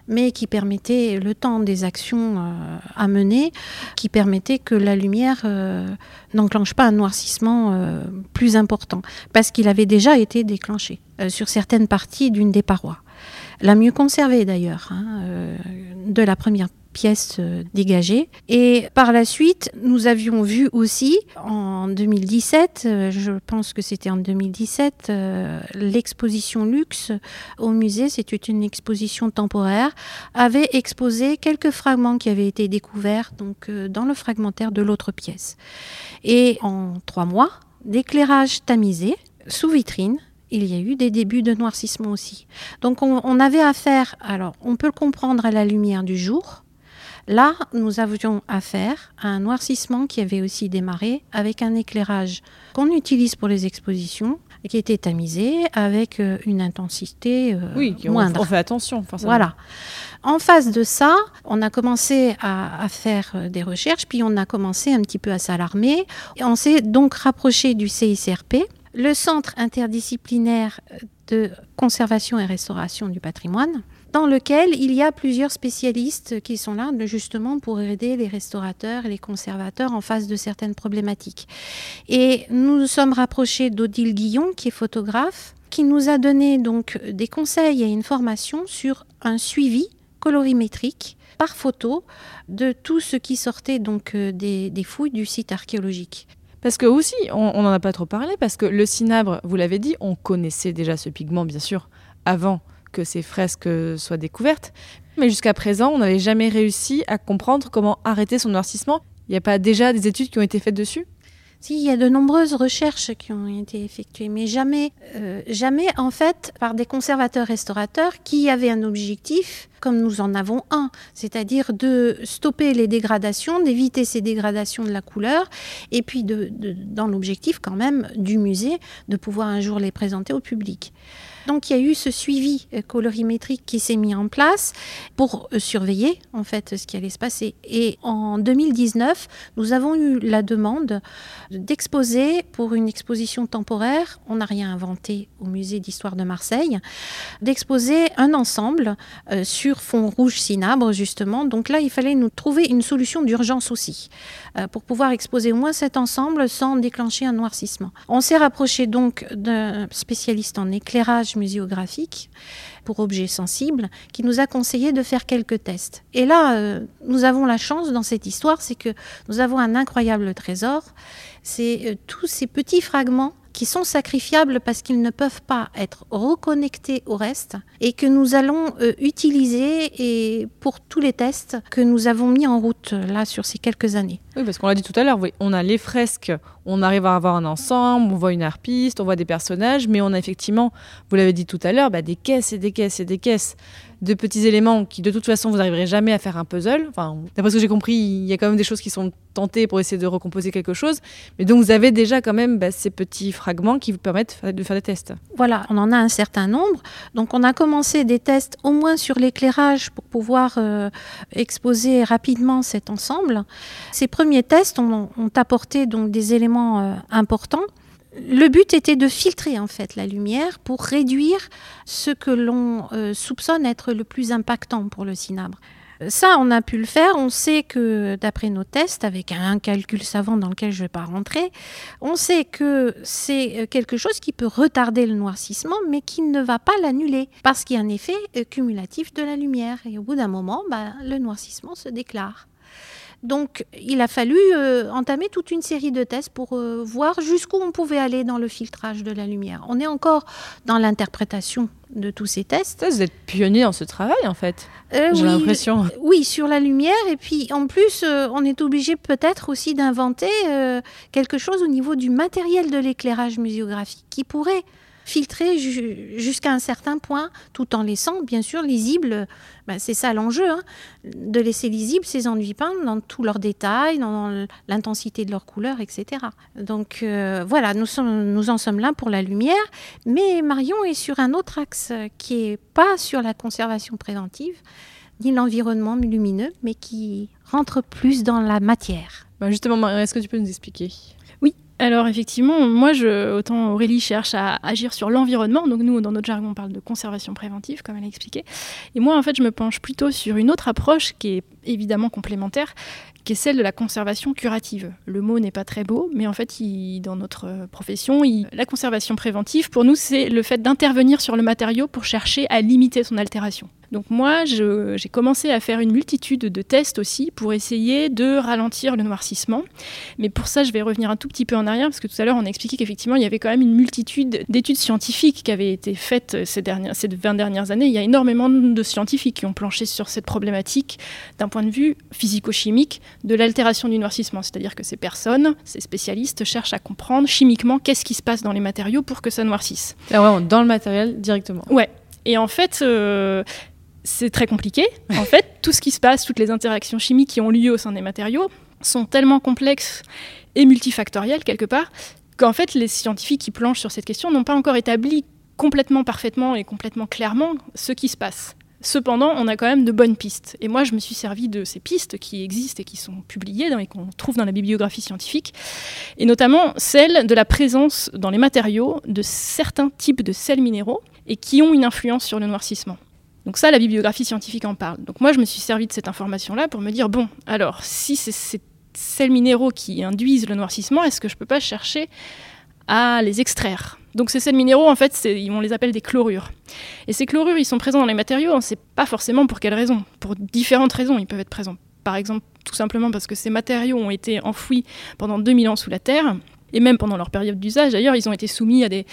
Speaker 7: mais qui permettait le temps des actions euh, à mener, qui permettait que la lumière euh, n'enclenche pas un noircissement plus important, parce qu'il avait déjà été déclenché sur certaines parties d'une des parois. La mieux conservée d'ailleurs, hein, de la première pièces euh, dégagées. Et par la suite, nous avions vu aussi en 2017, euh, je pense que c'était en 2017, euh, l'exposition luxe au musée, c'était une exposition temporaire, avait exposé quelques fragments qui avaient été découverts donc, dans le fragmentaire de l'autre pièce. Et en trois mois, d'éclairage tamisé, sous vitrine, il y a eu des débuts de noircissement aussi. Donc on, on, avait affaire, alors on peut le comprendre à la lumière du jour, Là, nous avions affaire à un noircissement qui avait aussi démarré avec un éclairage qu'on utilise pour les expositions et qui était tamisé avec euh, une intensité euh,
Speaker 6: Oui, on,
Speaker 7: moindre.
Speaker 6: on fait attention. forcément.
Speaker 7: Voilà. En face de ça, on a commencé à, à faire euh, des recherches, puis on a commencé un petit peu à s'alarmer. On s'est donc rapproché du CICRP, le Centre interdisciplinaire de conservation et restauration du patrimoine, dans lequel il y a plusieurs spécialistes qui sont là justement pour aider les restaurateurs et les conservateurs en face de certaines problématiques. Et nous nous sommes rapprochés d'Odile Guillon, qui est photographe, qui nous a donné donc des conseils et une formation sur un suivi colorimétrique par photo de tout ce qui sortait donc euh, des, des fouilles du site archéologique.
Speaker 6: Parce que aussi, on n'en a pas trop parlé, parce que le cinabre, vous l'avez dit, on connaissait déjà ce pigment, bien sûr, avant que ces fresques soient découvertes. Mais jusqu'à présent, on n'avait jamais réussi à comprendre comment arrêter son noircissement. Il n'y a pas déjà des études qui ont été faites dessus?
Speaker 7: Si, il y a de nombreuses recherches qui ont été effectuées, mais jamais, euh, jamais en fait par des conservateurs-restaurateurs qui avaient un objectif comme nous en avons un, c'est-à-dire de stopper les dégradations, d'éviter ces dégradations de la couleur, et puis de- dans l'objectif quand même du musée de pouvoir un jour les présenter au public. Donc il y a eu ce suivi euh, colorimétrique qui s'est mis en place pour euh, surveiller en fait ce qui allait se passer. Et en 2019, nous avons eu la demande d'exposer pour une exposition temporaire, on n'a rien inventé au musée d'histoire de Marseille, d'exposer un ensemble euh, sur fond rouge cinabre justement. Donc là, il fallait nous trouver une solution d'urgence aussi pour pouvoir exposer au moins cet ensemble sans déclencher un noircissement. On s'est rapproché donc d'un spécialiste en éclairage muséographique pour objets sensibles qui nous a conseillé de faire quelques tests. Et là, euh, nous avons la chance dans cette histoire, c'est que nous avons un incroyable trésor. C'est euh, tous ces petits fragments qui sont sacrifiables parce qu'ils ne peuvent pas être reconnectés au reste et que nous allons euh, utiliser et pour tous les tests que nous avons mis en route là sur ces quelques années.
Speaker 6: Oui, parce qu'on l'a dit tout à l'heure, on a les fresques, on arrive à avoir un ensemble, on voit une harpiste, on voit des personnages, mais on a effectivement, vous l'avez dit tout à l'heure, bah, des caisses et des caisses et des caisses de petits éléments qui, de toute façon, vous n'arriverez jamais à faire un puzzle. D'après ce que j'ai compris, il y a quand même des choses qui sont tentées pour essayer de recomposer quelque chose. Mais donc, vous avez déjà quand même bah, ces petits fragments qui vous permettent de faire des tests.
Speaker 7: Voilà, on en a un certain nombre. Donc on a commencé des tests au moins sur l'éclairage pour pouvoir euh, exposer rapidement cet ensemble. Ces premiers tests ont, apporté donc des éléments euh, importants. Le but était de filtrer en fait la lumière pour réduire ce que l'on euh, soupçonne être le plus impactant pour le cinabre. Ça, on a pu le faire. On sait que, d'après nos tests, avec un calcul savant dans lequel je ne vais pas rentrer, on sait que c'est euh, quelque chose qui peut retarder le noircissement, mais qui ne va pas l'annuler, parce qu'il y a un effet cumulatif de la lumière. Et au bout d'un moment, bah, le noircissement se déclare. Donc, il a fallu euh, entamer toute une série de tests pour euh, voir jusqu'où on pouvait aller dans le filtrage de la lumière. On est encore dans l'interprétation de tous ces tests.
Speaker 6: Vous êtes pionnier dans ce travail, en fait.
Speaker 7: Euh,
Speaker 6: J'ai
Speaker 7: oui,
Speaker 6: l'impression.
Speaker 7: oui, sur la lumière. Et puis, en plus, on est obligé peut-être aussi d'inventer quelque chose au niveau du matériel de l'éclairage muséographique qui pourrait filtrer ju- jusqu'à un certain point, tout en laissant, bien sûr, lisible. ben, c'est ça l'enjeu, hein, de laisser lisible ces enduits peints dans tous leurs détails, dans l'intensité de leurs couleurs, etc. Donc euh, voilà, nous, en sommes là pour la lumière. Mais Marion est sur un autre axe euh, qui est pas sur la conservation préventive, ni l'environnement lumineux, mais qui rentre plus dans la matière.
Speaker 6: Bah, justement, est-ce que tu peux nous expliquer?
Speaker 4: Alors effectivement, moi, autant Aurélie cherche à agir sur l'environnement, donc nous, dans notre jargon, on parle de conservation préventive, comme elle a expliqué. Et moi, en fait, je me penche plutôt sur une autre approche qui est évidemment complémentaire, qui est celle de la conservation curative. Le mot n'est pas très beau, mais en fait, dans notre profession, la conservation préventive, pour nous, c'est le fait d'intervenir sur le matériau pour chercher à limiter son altération. Donc moi, j'ai commencé à faire une multitude de tests aussi pour essayer de ralentir le noircissement. Mais pour ça, je vais revenir un tout petit peu en arrière, parce que tout à l'heure, on a expliqué qu'effectivement, il y avait quand même une multitude d'études scientifiques qui avaient été faites ces, dernières, ces 20 dernières années. Il y a énormément de scientifiques qui ont planché sur cette problématique d'un point de vue physico-chimique de l'altération du noircissement. C'est-à-dire que ces personnes, ces spécialistes, cherchent à comprendre chimiquement qu'est-ce qui se passe dans les matériaux pour que ça noircisse.
Speaker 6: Là, vraiment, dans le matériel directement.
Speaker 4: Ouais. Et en fait, euh, c'est très compliqué. En fait, tout ce qui se passe, toutes les interactions chimiques qui ont lieu au sein des matériaux sont tellement complexes et multifactorielles quelque part qu'en fait les scientifiques qui planchent sur cette question n'ont pas encore établi complètement parfaitement et complètement clairement ce qui se passe. Cependant, on a quand même de bonnes pistes. Et moi, je me suis servi de ces pistes qui existent et qui sont publiées et qu'on trouve dans la bibliographie scientifique, et notamment celle de la présence dans les matériaux de certains types de sels minéraux et qui ont une influence sur le noircissement. Donc ça, la bibliographie scientifique en parle. Donc moi, je me suis servi de cette information-là pour me dire, bon, alors, si c'est ces sels minéraux qui induisent le noircissement, est-ce que je ne peux pas chercher à les extraire? Donc ces sels minéraux, en fait, on les appelle des chlorures. Et ces chlorures, ils sont présents dans les matériaux, on ne sait pas forcément pour quelles raisons. Pour différentes raisons, ils peuvent être présents. Par exemple, tout simplement parce que ces matériaux ont été enfouis pendant 2000 ans sous la Terre, et même pendant leur période d'usage. D'ailleurs, ils ont été soumis à des,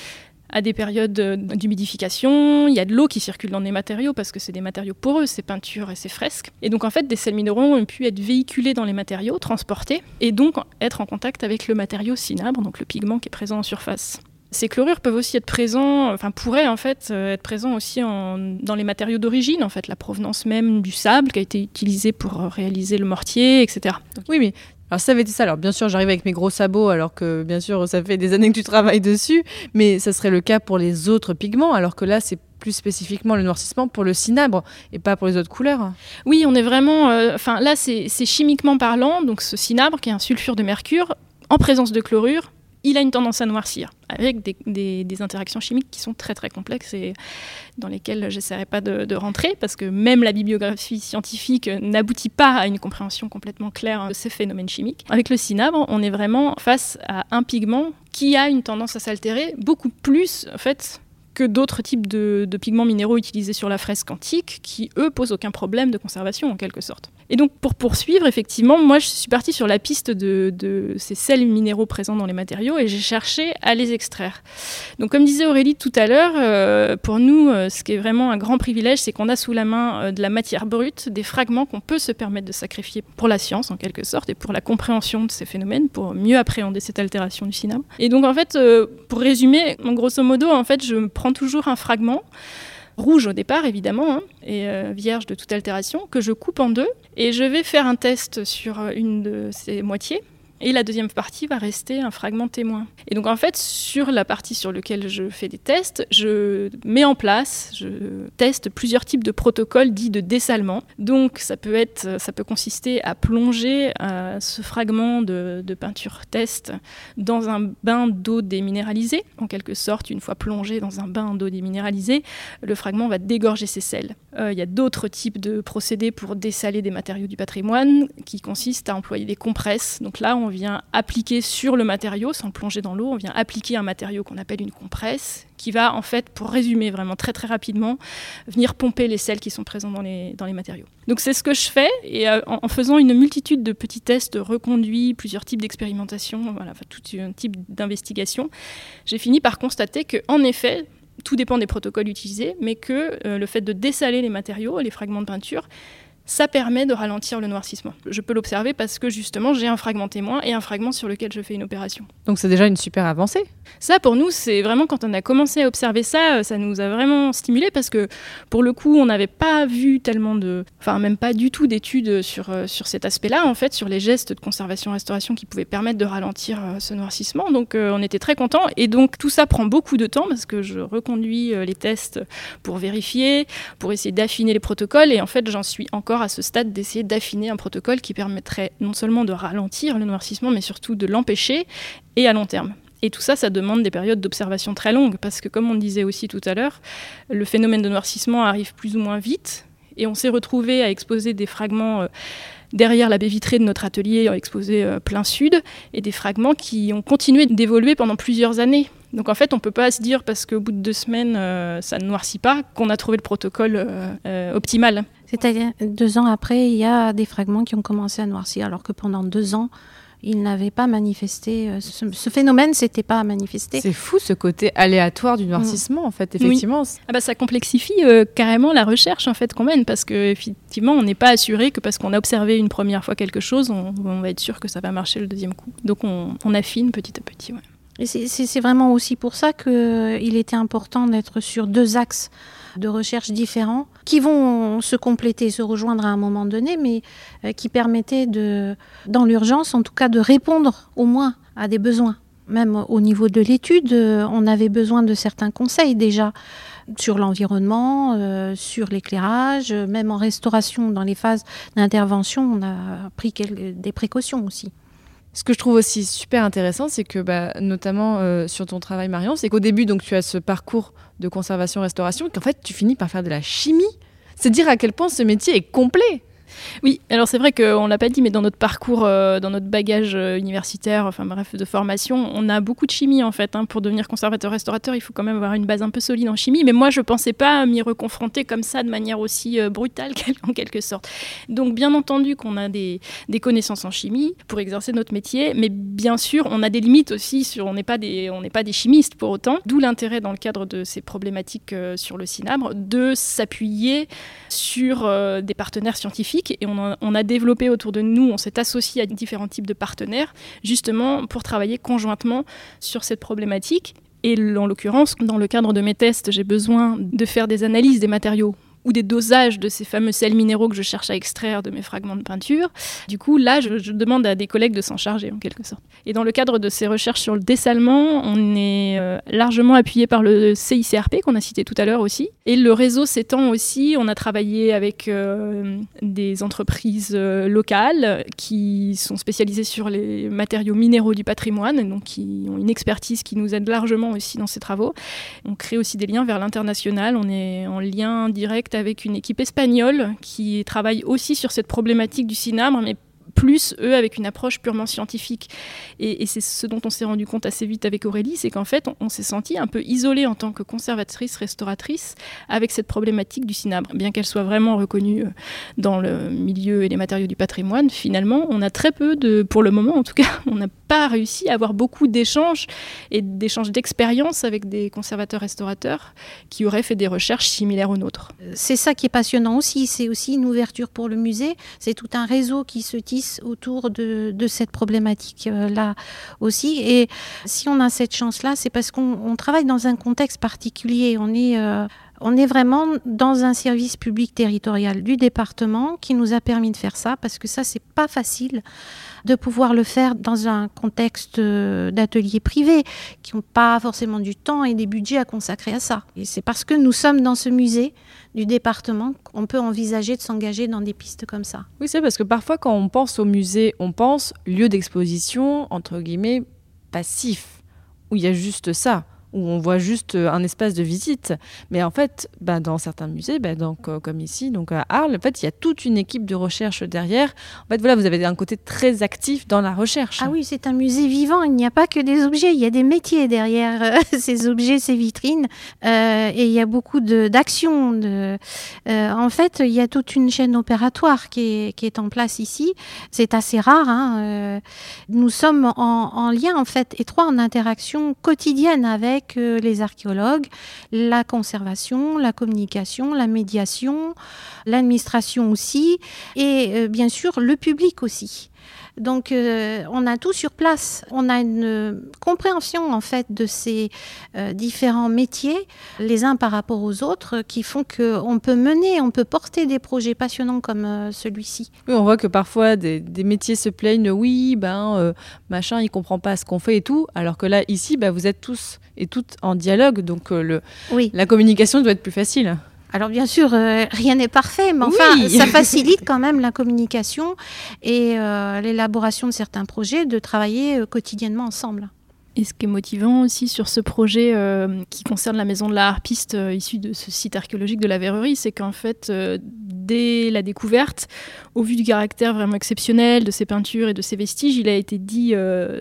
Speaker 4: à des périodes d'humidification, il y a de l'eau qui circule dans les matériaux parce que c'est des matériaux poreux, ces peintures et ces fresques. Et donc en fait, des sels minéraux ont pu être véhiculés dans les matériaux, transportés, et donc être en contact avec le matériau cinabre, donc le pigment qui est présent en surface. Ces chlorures peuvent aussi être présents, enfin pourraient en fait euh, être présents aussi dans les matériaux d'origine, en fait, la provenance même du sable qui a été utilisé pour euh, réaliser le mortier, etc.
Speaker 6: oui, mais alors ça avait été ça. Alors bien sûr, j'arrive avec mes gros sabots, alors que bien sûr, ça fait des années que tu travailles dessus, mais ça serait le cas pour les autres pigments, alors que là, c'est plus spécifiquement le noircissement pour le cinabre et pas pour les autres couleurs.
Speaker 4: Oui, on est vraiment. Euh, enfin, là, c'est chimiquement parlant. Donc, ce cinabre, qui est un sulfure de mercure, en présence de chlorure, il a une tendance à noircir, avec des, interactions chimiques qui sont très très complexes et dans lesquelles j'essaierai pas de, rentrer, parce que même la bibliographie scientifique n'aboutit pas à une compréhension complètement claire de ces phénomènes chimiques. Avec le cinabre, on est vraiment face à un pigment qui a une tendance à s'altérer beaucoup plus, en fait, que d'autres types de, pigments minéraux utilisés sur la fresque antique, qui eux posent aucun problème de conservation en quelque sorte. Et donc, pour poursuivre, effectivement, moi, je suis partie sur la piste de, ces sels minéraux présents dans les matériaux et j'ai cherché à les extraire. Donc, comme disait Aurélie tout à l'heure, euh, pour nous, euh, ce qui est vraiment un grand privilège, c'est qu'on a sous la main euh, de la matière brute, des fragments qu'on peut se permettre de sacrifier pour la science, en quelque sorte, et pour la compréhension de ces phénomènes, pour mieux appréhender cette altération du cinéma. Et donc, en fait, pour résumer, grosso modo, en fait, je prends toujours un fragment rouge au départ évidemment, hein, et euh, vierge de toute altération, que je coupe en deux. Et je vais faire un test sur euh, une de ces moitiés et la deuxième partie va rester un fragment témoin. Et donc en fait, sur la partie sur laquelle je fais des tests, je mets en place, je teste plusieurs types de protocoles dits de dessalement. Donc ça peut être, ça peut consister à plonger euh, ce fragment de, peinture test dans un bain d'eau déminéralisée. En quelque sorte, une fois plongé dans un bain d'eau déminéralisée, le fragment va dégorger ses sels. Euh, il y a d'autres types de procédés pour dessaler des matériaux du patrimoine qui consistent à employer des compresses. Donc là, on vient appliquer sur le matériau, sans plonger dans l'eau, on vient appliquer un matériau qu'on appelle une compresse, qui va en fait, pour résumer vraiment très très rapidement, venir pomper les sels qui sont présents dans les, dans les matériaux. Donc c'est ce que je fais, et euh, en, faisant une multitude de petits tests reconduits, plusieurs types d'expérimentations, voilà, tout un type d'investigation, j'ai fini par constater que en effet, tout dépend des protocoles utilisés, mais que euh, le fait de dessaler les matériaux, les fragments de peinture, ça permet de ralentir le noircissement. Je peux l'observer parce que justement j'ai un fragment témoin et un fragment sur lequel je fais une opération.
Speaker 6: Donc c'est déjà une super avancée.
Speaker 4: Ça pour nous c'est vraiment quand on a commencé à observer ça, euh, ça nous a vraiment stimulé parce que pour le coup on n'avait pas vu tellement de, enfin même pas du tout d'études sur, euh, sur cet aspect-là en fait, sur les gestes de conservation-restauration qui pouvaient permettre de ralentir euh, ce noircissement. Donc on était très contents et donc tout ça prend beaucoup de temps parce que je reconduis les tests pour vérifier, pour essayer d'affiner les protocoles et en fait j'en suis encore à ce stade d'essayer d'affiner un protocole qui permettrait non seulement de ralentir le noircissement, mais surtout de l'empêcher et à long terme. Et tout ça, ça demande des périodes d'observation très longues, parce que comme on disait aussi tout à l'heure, le phénomène de noircissement arrive plus ou moins vite, et on s'est retrouvé à exposer des fragments... Euh, derrière la baie vitrée de notre atelier exposé euh, plein sud, et des fragments qui ont continué d'évoluer pendant plusieurs années. Donc en fait, on ne peut pas se dire parce qu'au bout de deux semaines, euh, ça ne noircit pas, qu'on a trouvé le protocole optimal.
Speaker 7: C'est-à-dire, deux ans après, il y a des fragments qui ont commencé à noircir, alors que pendant deux ans, ils n'avaient pas manifesté. Euh, ce, ce phénomène s'était pas manifesté.
Speaker 6: C'est fou ce côté aléatoire du noircissement, en fait, effectivement.
Speaker 4: Ah bah, ça complexifie euh, carrément la recherche en fait qu'on mène, parce qu'effectivement, on n'est pas assuré que parce qu'on a observé une première fois quelque chose, on, va être sûr que ça va marcher le deuxième coup. Donc on, affine petit à petit.
Speaker 7: Et c'est vraiment aussi pour ça qu'il était important d'être sur deux axes de recherche différents qui vont se compléter, se rejoindre à un moment donné, mais euh, qui permettaient de, dans l'urgence en tout cas, de répondre au moins à des besoins. Même au niveau de l'étude, euh, on avait besoin de certains conseils déjà sur l'environnement, euh, sur l'éclairage, même en restauration, dans les phases d'intervention, on a pris des précautions aussi.
Speaker 6: Ce que je trouve aussi super intéressant, c'est que bah, notamment euh, sur ton travail Marion, c'est qu'au début donc tu as ce parcours de conservation-restauration, qu'en fait tu finis par faire de la chimie. C'est dire à quel point ce métier est complet.
Speaker 4: Oui, alors c'est vrai qu'on ne l'a pas dit, mais dans notre parcours, euh, dans notre bagage euh, universitaire, enfin bref, de formation, on a beaucoup de chimie en fait. Hein. Pour devenir conservateur-restaurateur, il faut quand même avoir une base un peu solide en chimie. Mais moi, je ne pensais pas m'y reconfronter comme ça, de manière aussi euh, brutale en quelque sorte. Donc, bien entendu qu'on a des, connaissances en chimie pour exercer notre métier, mais bien sûr, on a des limites aussi. Sur, on n'est pas, des, pas des chimistes pour autant. D'où l'intérêt dans le cadre de ces problématiques sur le cinabre de s'appuyer sur des partenaires scientifiques et on a, développé autour de nous, on s'est associé à différents types de partenaires justement pour travailler conjointement sur cette problématique. Et en l'occurrence, dans le cadre de mes tests, j'ai besoin de faire des analyses des matériaux ou des dosages de ces fameux sels minéraux que je cherche à extraire de mes fragments de peinture. Du coup, là, je, demande à des collègues de s'en charger en quelque sorte. Et dans le cadre de ces recherches sur le dessalement, on est euh, largement appuyé par le CICRP qu'on a cité tout à l'heure aussi. Et le réseau s'étend aussi. On a travaillé avec euh, des entreprises euh, locales qui sont spécialisées sur les matériaux minéraux du patrimoine, donc qui ont une expertise qui nous aide largement aussi dans ces travaux. On crée aussi des liens vers l'international. On est en lien direct avec une équipe espagnole qui travaille aussi sur cette problématique du cinabre, mais plus eux avec une approche purement scientifique. Et, c'est ce dont on s'est rendu compte assez vite avec Aurélie, c'est qu'en fait, on, s'est senti un peu isolé en tant que conservatrice, restauratrice, avec cette problématique du cinabre. Bien qu'elle soit vraiment reconnue euh, dans le milieu et les matériaux du patrimoine, finalement, on a très peu de, pour le moment en tout cas, on n'a pas réussi à avoir beaucoup d'échanges et d'échanges d'expériences avec des conservateurs restaurateurs qui auraient fait des recherches similaires aux nôtres.
Speaker 7: C'est ça qui est passionnant aussi, c'est aussi une ouverture pour le musée, c'est tout un réseau qui se tisse autour de, cette problématique-là aussi. Et si on a cette chance-là, c'est parce qu'on travaille dans un contexte particulier, on est... On est vraiment dans un service public territorial du département qui nous a permis de faire ça parce que ça c'est pas facile de pouvoir le faire dans un contexte euh, d'ateliers privés qui n'ont pas forcément du temps et des budgets à consacrer à ça. Et c'est parce que nous sommes dans ce musée du département qu'on peut envisager de s'engager dans des pistes comme ça.
Speaker 6: Oui, c'est parce que parfois quand on pense au musée, on pense lieu d'exposition, entre guillemets, passif, où il y a juste ça où on voit juste euh, un espace de visite. Mais en fait, bah, dans certains musées, bah, donc, euh, comme ici, donc à Arles, en fait, il y a toute une équipe de recherche derrière. En fait, voilà, vous avez un côté très actif dans la recherche.
Speaker 7: Ah oui, c'est un musée vivant. Il n'y a pas que des objets, il y a des métiers derrière euh, ces objets, ces vitrines. et il y a beaucoup d'actions. En fait, il y a toute une chaîne opératoire qui est, qui est en place ici. C'est assez rare. Hein, nous sommes en, en lien, en fait, étroit, en interaction quotidienne avec les archéologues, la conservation, la communication, la médiation, l'administration aussi, et euh, bien sûr le public aussi. Donc euh, on a tout sur place. On a une compréhension en fait de ces euh, différents métiers, les uns par rapport aux autres, qui font qu'on peut mener, on peut porter des projets passionnants comme celui-ci.
Speaker 6: Oui, on voit que parfois des, métiers se plaignent, oui, ben machin, il comprend pas ce qu'on fait et tout, alors que là ici, ben, vous êtes tous et toutes en dialogue, donc le, la communication doit être plus facile.
Speaker 7: Alors bien sûr, euh, rien n'est parfait, mais enfin, ça facilite quand même la communication et euh, l'élaboration de certains projets, de travailler euh, quotidiennement ensemble.
Speaker 4: Et ce qui est motivant aussi sur ce projet qui concerne la maison de la harpiste issue de ce site archéologique de la Verrerie, c'est qu'en fait, dès la découverte, au vu du caractère vraiment exceptionnel de ces peintures et de ces vestiges, il a été dit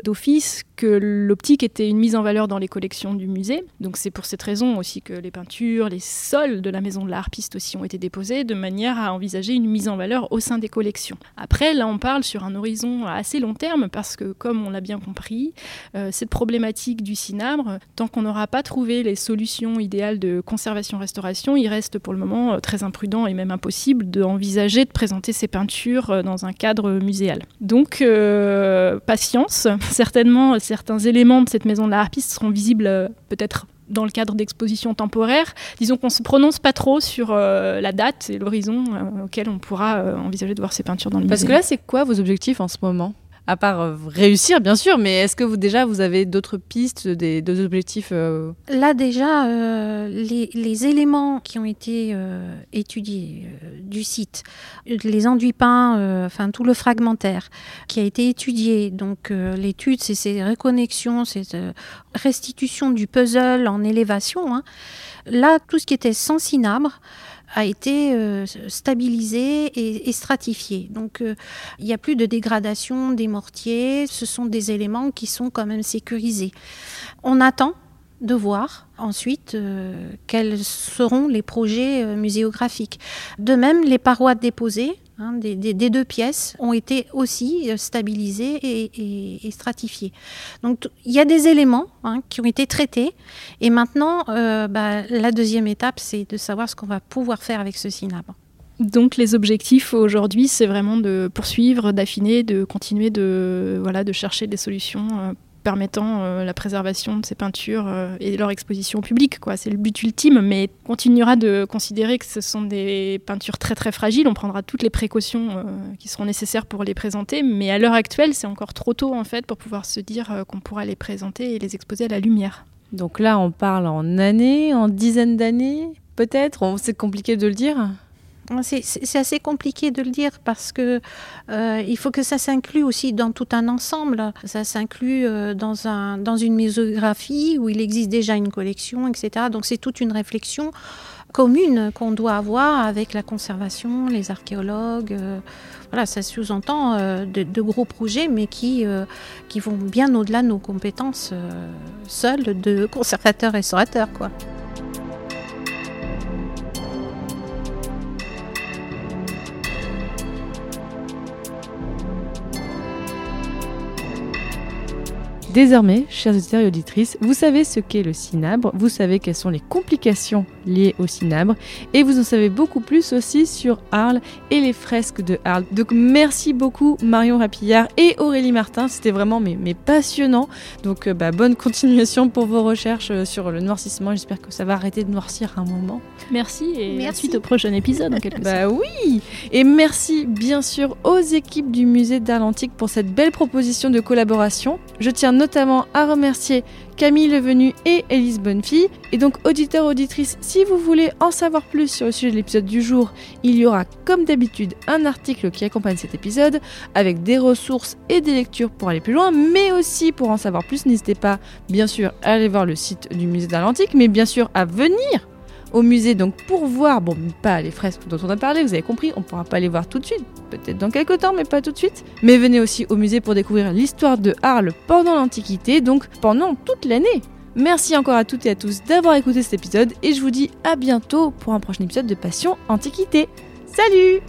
Speaker 4: d'office que l'optique était une mise en valeur dans les collections du musée. Donc c'est pour cette raison aussi que les peintures, les sols de la maison de l'harpiste aussi ont été déposés de manière à envisager une mise en valeur au sein des collections. Après, là on parle sur un horizon assez long terme parce que comme on l'a bien compris, euh, cette problématique du cinabre, tant qu'on n'aura pas trouvé les solutions idéales de conservation-restauration, il reste pour le moment euh, très imprudent et même impossible d'envisager de présenter ces peintures euh, dans un cadre muséal. Donc patience, certainement certains éléments de cette maison de la harpiste seront visibles euh, peut-être dans le cadre d'expositions temporaires. Disons qu'on se prononce pas trop sur la date et l'horizon auquel on pourra envisager de voir ces peintures dans le
Speaker 6: Parce
Speaker 4: musée.
Speaker 6: Parce que là, c'est quoi vos objectifs en ce moment? À part euh, réussir, bien sûr, mais est-ce que vous déjà vous avez d'autres pistes, des, d'autres objectifs euh
Speaker 7: Là déjà, euh, les, éléments qui ont été étudiés du site, les enduits peints, enfin tout le fragmentaire qui a été étudié, donc l'étude, c'est ces reconnexions, cette restitution du puzzle en élévation. Hein. Là, tout ce qui était sans cinabre, a été euh, stabilisé et, stratifié. Donc euh, il n'y a plus de dégradation des mortiers, ce sont des éléments qui sont quand même sécurisés. On attend de voir ensuite euh, quels seront les projets muséographiques. De même, les parois déposées hein, des, deux pièces ont été aussi euh, stabilisées et, stratifiées. Donc il y a des éléments hein, qui ont été traités et maintenant euh, bah, la deuxième étape c'est de savoir ce qu'on va pouvoir faire avec ce cinabre.
Speaker 4: Donc les objectifs aujourd'hui, c'est vraiment de poursuivre, d'affiner, de continuer de chercher des solutions euh, permettant euh, la préservation de ces peintures euh, et leur exposition au public. C'est le but ultime, mais on continuera de considérer que ce sont des peintures très très fragiles. On prendra toutes les précautions euh, qui seront nécessaires pour les présenter, mais à l'heure actuelle, c'est encore trop tôt en fait pour pouvoir se dire qu'on pourra les présenter et les exposer à la lumière.
Speaker 6: Donc là, on parle en années, en dizaines d'années, peut-être? C'est compliqué de le dire?
Speaker 7: C'est assez compliqué de le dire parce que euh, il faut que ça s'inclue aussi dans tout un ensemble. Ça s'inclut euh, dans, un, dans une muséographie où il existe déjà une collection, etc. Donc c'est toute une réflexion commune qu'on doit avoir avec la conservation, les archéologues. Euh, voilà, ça sous-entend de, de, gros projets, mais qui, qui vont bien au-delà de nos compétences seules de conservateurs et restaurateurs, quoi.
Speaker 6: Désormais, chers auditeurs et auditrices, vous savez ce qu'est le cinabre, vous savez quelles sont les complications liées au cinabre, et vous en savez beaucoup plus aussi sur Arles et les fresques de Arles. Donc merci beaucoup Marion Rapillard et Aurélie Martin, c'était vraiment mais, mais, passionnant. Donc euh, bah, bonne continuation pour vos recherches euh, sur le noircissement, j'espère que ça va arrêter de noircir un moment.
Speaker 4: Merci et merci. suite au prochain épisode en quelque
Speaker 6: bah oui Et merci bien sûr aux équipes du musée d'Arles Antique pour cette belle proposition de collaboration. Je tiens notamment à remercier Camille Levenu et Élise Bonnefille. Et donc, auditeurs, auditrices, si vous voulez en savoir plus sur le sujet de l'épisode du jour, il y aura comme d'habitude un article qui accompagne cet épisode avec des ressources et des lectures pour aller plus loin, mais aussi pour en savoir plus, n'hésitez pas, bien sûr, à aller voir le site du musée d'Atlantique, mais bien sûr à venir au musée donc pour voir, bon pas les fresques dont on a parlé, vous avez compris, on pourra pas les voir tout de suite, peut-être dans quelques temps mais pas tout de suite. Mais venez aussi au musée pour découvrir l'histoire de Arles pendant l'Antiquité, donc pendant toute l'année. Merci encore à toutes et à tous d'avoir écouté cet épisode et je vous dis à bientôt pour un prochain épisode de Passion Antiquité. Salut